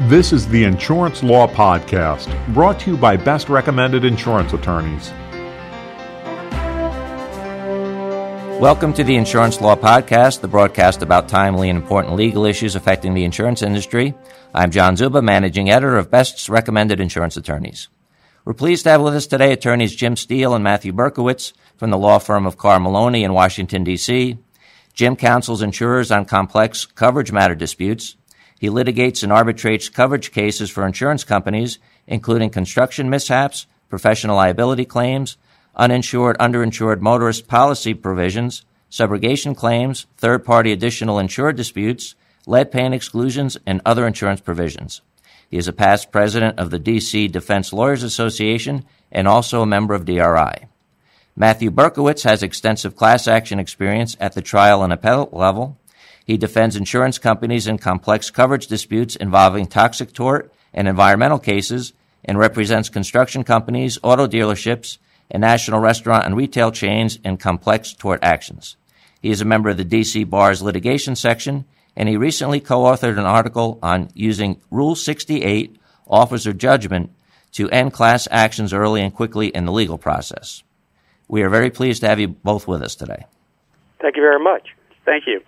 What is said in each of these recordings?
This is the Insurance Law Podcast, brought to you by Best Recommended Insurance Attorneys. Welcome to the Insurance Law Podcast, the broadcast about timely and important legal issues affecting the insurance industry. I'm John Czuba, managing editor of Best Recommended Insurance Attorneys. We're pleased to have with us today attorneys Jim Steele and Matthew Berkowitz from the law firm of Carr Maloney in Washington, D.C. Jim counsels insurers on complex coverage matter disputes. He litigates and arbitrates coverage cases for insurance companies, including construction mishaps, professional liability claims, uninsured, underinsured motorist policy provisions, subrogation claims, third party additional insured disputes, lead paint exclusions, and other insurance provisions. He is a past president of the D.C. Defense Lawyers Association and also a member of DRI. Matthew Berkowitz has extensive class action experience at the trial and appellate level. He defends insurance companies in complex coverage disputes involving toxic tort and environmental cases and represents construction companies, auto dealerships, and national restaurant and retail chains in complex tort actions. He is a member of the DC Bar's litigation section, and he recently co-authored an article on using Rule 68, offer of judgment, to end class actions early and quickly in the legal process. We are very pleased to have you both with us today. Thank you very much. Thank you.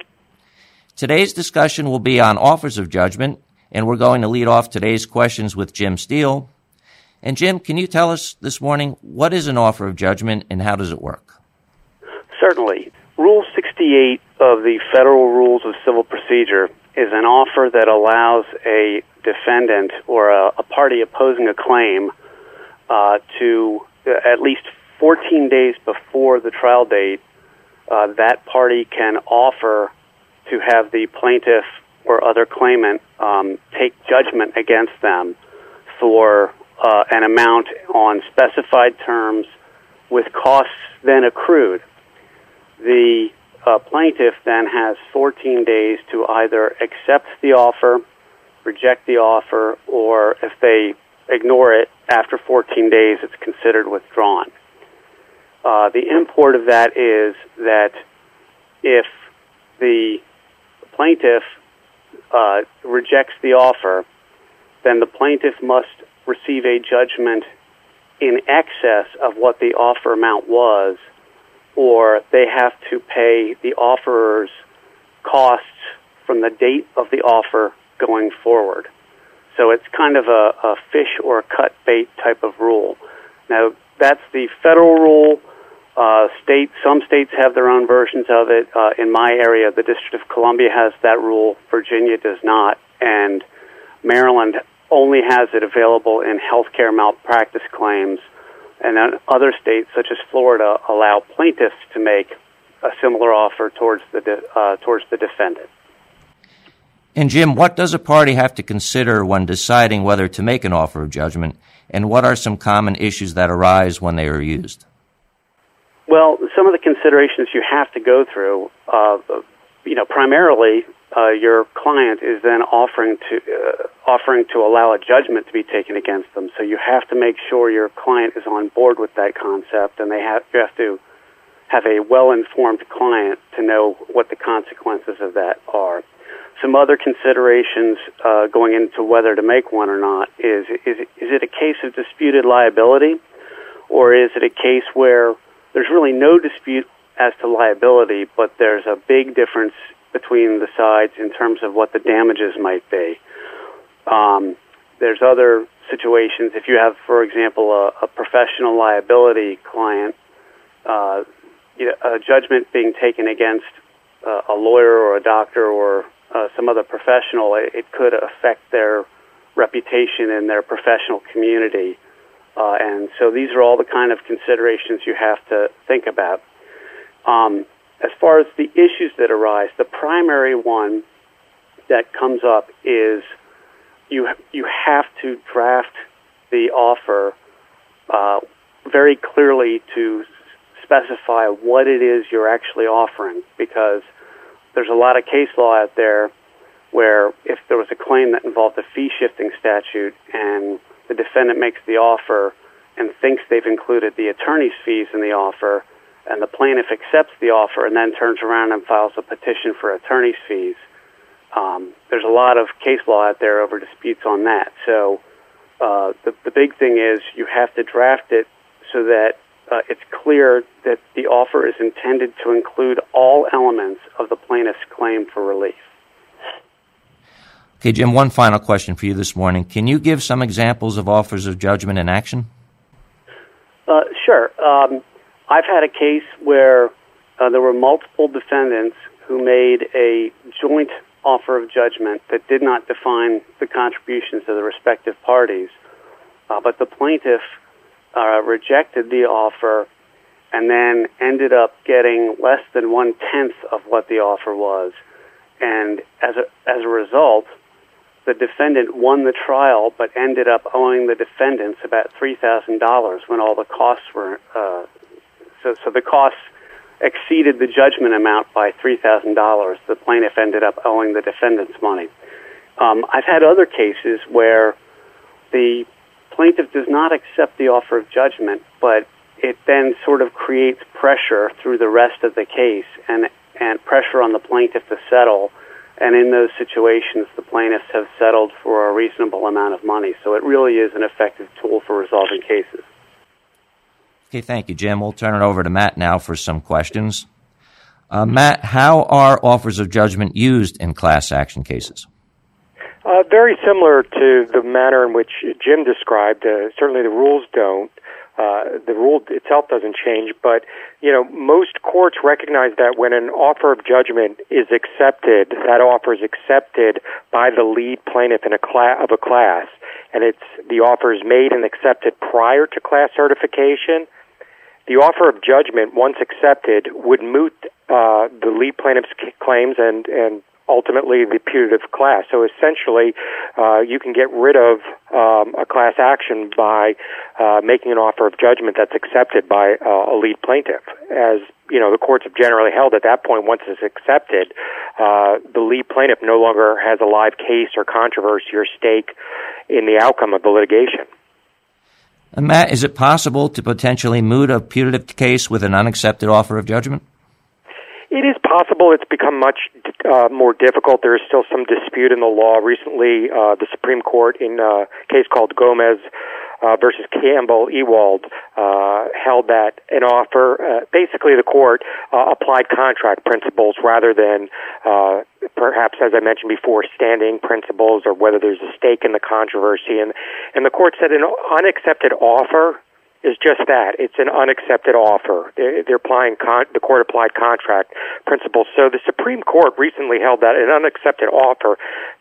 Today's discussion will be on offers of judgment, and we're going to lead off today's questions with Jim Steele. And Jim, can you tell us this morning what is an offer of judgment and how does it work? Certainly. Rule 68 of the Federal Rules of Civil Procedure is an offer that allows a defendant or a, a party opposing a claim uh, to uh, at least 14 days before the trial date, uh, that party can offer to have the plaintiff or other claimant um, take judgment against them for uh, an amount on specified terms with costs then accrued. The uh, plaintiff then has 14 days to either accept the offer, reject the offer, or if they ignore it after 14 days, it's considered withdrawn. Uh, the import of that is that if the plaintiff uh, rejects the offer, then the plaintiff must receive a judgment in excess of what the offer amount was, or they have to pay the offerer's costs from the date of the offer going forward. So it's kind of a, a fish or cut bait type of rule. Now, that's the federal rule. Uh, state, some states have their own versions of it. Uh, in my area, the District of Columbia has that rule. Virginia does not, and Maryland only has it available in healthcare malpractice claims. And then other states, such as Florida, allow plaintiffs to make a similar offer towards the de- uh, towards the defendant. And Jim, what does a party have to consider when deciding whether to make an offer of judgment, and what are some common issues that arise when they are used? Well, some of the considerations you have to go through, uh, you know, primarily uh, your client is then offering to uh, offering to allow a judgment to be taken against them. So you have to make sure your client is on board with that concept, and they have you have to have a well-informed client to know what the consequences of that are. Some other considerations uh, going into whether to make one or not is is is it a case of disputed liability, or is it a case where there's really no dispute as to liability, but there's a big difference between the sides in terms of what the damages might be. Um, there's other situations. If you have, for example, a, a professional liability client, uh, you know, a judgment being taken against uh, a lawyer or a doctor or uh, some other professional, it, it could affect their reputation in their professional community. Uh, and so these are all the kind of considerations you have to think about. Um, as far as the issues that arise, the primary one that comes up is you you have to draft the offer uh, very clearly to specify what it is you're actually offering because there's a lot of case law out there where if there was a claim that involved a fee shifting statute and the defendant makes the offer and thinks they've included the attorney's fees in the offer, and the plaintiff accepts the offer and then turns around and files a petition for attorney's fees, Um, there's a lot of case law out there over disputes on that. So uh, the, the big thing is you have to draft it so that uh, it's clear that the offer is intended to include all elements of the plaintiff's claim for relief. Okay, Jim, one final question for you this morning. Can you give some examples of offers of judgment in action? Uh, sure. Um, I've had a case where uh, there were multiple defendants who made a joint offer of judgment that did not define the contributions of the respective parties, uh, but the plaintiff uh, rejected the offer and then ended up getting less than one tenth of what the offer was. And as a, as a result, the defendant won the trial but ended up owing the defendants about $3,000 when all the costs were. Uh, so, so the costs exceeded the judgment amount by $3,000. The plaintiff ended up owing the defendants money. Um, I've had other cases where the plaintiff does not accept the offer of judgment, but it then sort of creates pressure through the rest of the case and, and pressure on the plaintiff to settle. And in those situations, the plaintiffs have settled for a reasonable amount of money. So it really is an effective tool for resolving cases. Okay, thank you, Jim. We'll turn it over to Matt now for some questions. Uh, Matt, how are offers of judgment used in class action cases? Uh, very similar to the manner in which Jim described. Uh, certainly, the rules don't. Uh, the rule itself doesn't change, but you know most courts recognize that when an offer of judgment is accepted, that offer is accepted by the lead plaintiff in a class of a class, and it's the offer is made and accepted prior to class certification. The offer of judgment, once accepted, would moot uh, the lead plaintiff's claims and and ultimately the putative class. So essentially, uh, you can get rid of um, a class action by uh, making an offer of judgment that's accepted by uh, a lead plaintiff. As you know, the courts have generally held at that point, once it's accepted, uh, the lead plaintiff no longer has a live case or controversy or stake in the outcome of the litigation. And Matt, is it possible to potentially moot a putative case with an unaccepted offer of judgment? It is possible. It's become much uh, more difficult. There is still some dispute in the law. Recently, uh, the Supreme Court, in a case called Gomez uh, versus Campbell Ewald, uh, held that an offer, uh, basically, the court uh, applied contract principles rather than perhaps, as I mentioned before, standing principles or whether there's a stake in the controversy. And, and the court said an unaccepted offer is just that. It's an unaccepted offer. They're, applying con- the court applied contract principles. So the Supreme Court recently held that an unaccepted offer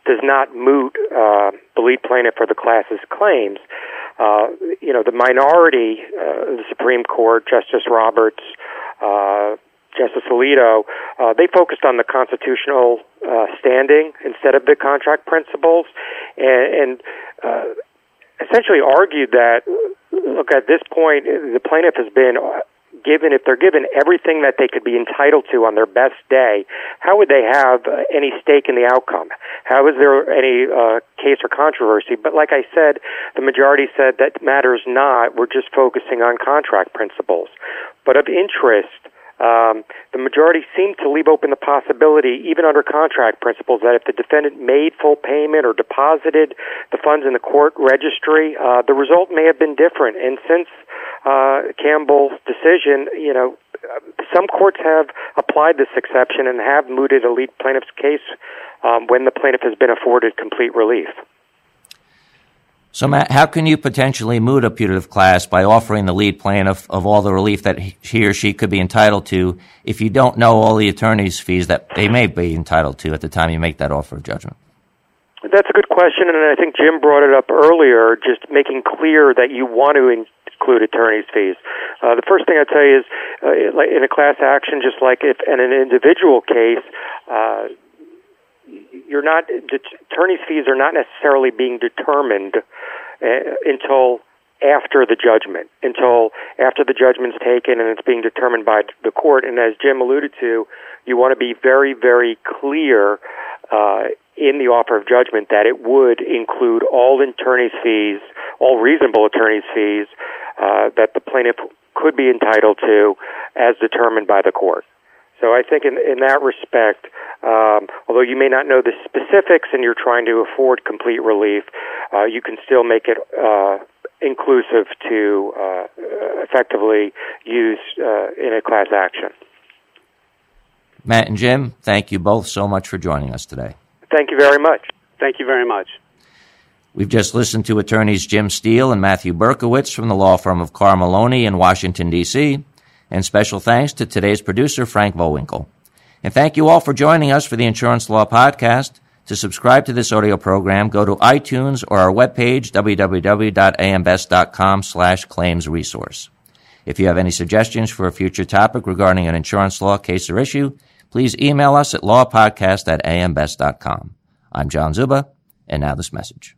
does not moot uh, the lead plaintiff for the class's claims. Uh, you know, the minority, uh, the Supreme Court, Justice Roberts, uh, Justice Alito, uh, they focused on the constitutional uh, standing instead of the contract principles, and, and uh, essentially argued that look at this point the plaintiff has been given if they're given everything that they could be entitled to on their best day how would they have any stake in the outcome? How is there any uh, case or controversy? But like i said the majority said that matters not. We're just focusing on contract principles. But of interest um, the majority seemed to leave open the possibility, even under contract principles, that if the defendant made full payment or deposited the funds in the court registry, uh, the result may have been different. And since uh, Campbell's decision, you know, some courts have applied this exception and have mooted a lead plaintiff's case um, when the plaintiff has been afforded complete relief. So, Matt, how can you potentially moot a putative class by offering the lead plaintiff of all the relief that he or she could be entitled to if you don't know all the attorney's fees that they may be entitled to at the time you make that offer of judgment? That's a good question, and I think Jim brought it up earlier, just making clear that you want to include attorney's fees. Uh, the first thing I'd tell you is, uh, in a class action, just like if in an individual case, you're not attorney's fees are not necessarily being determined uh, until after the judgment, until after the judgment's taken and it's being determined by the court. And as Jim alluded to, you want to be very, very clear uh, in the offer of judgment that it would include all attorney's fees, all reasonable attorney's fees uh, that the plaintiff could be entitled to as determined by the court. So I think in, in that respect, um, although you may not know the specifics and you're trying to afford complete relief, uh, you can still make it uh, inclusive to uh, effectively use uh, in a class action. Matt and Jim, thank you both so much for joining us today. Thank you very much. Thank you very much. We've just listened to attorneys Jim Steele and Matthew Berkowitz from the law firm of Carr Maloney in Washington, D.C. And special thanks to today's producer, Frank Volwinkle. And thank you all for joining us for the Insurance Law Podcast. To subscribe to this audio program, go to iTunes or our webpage, www.ambest.com slash claims resource. If you have any suggestions for a future topic regarding an insurance law case or issue, please email us at lawpodcast at ambest.com. I'm John Czuba, and now this message.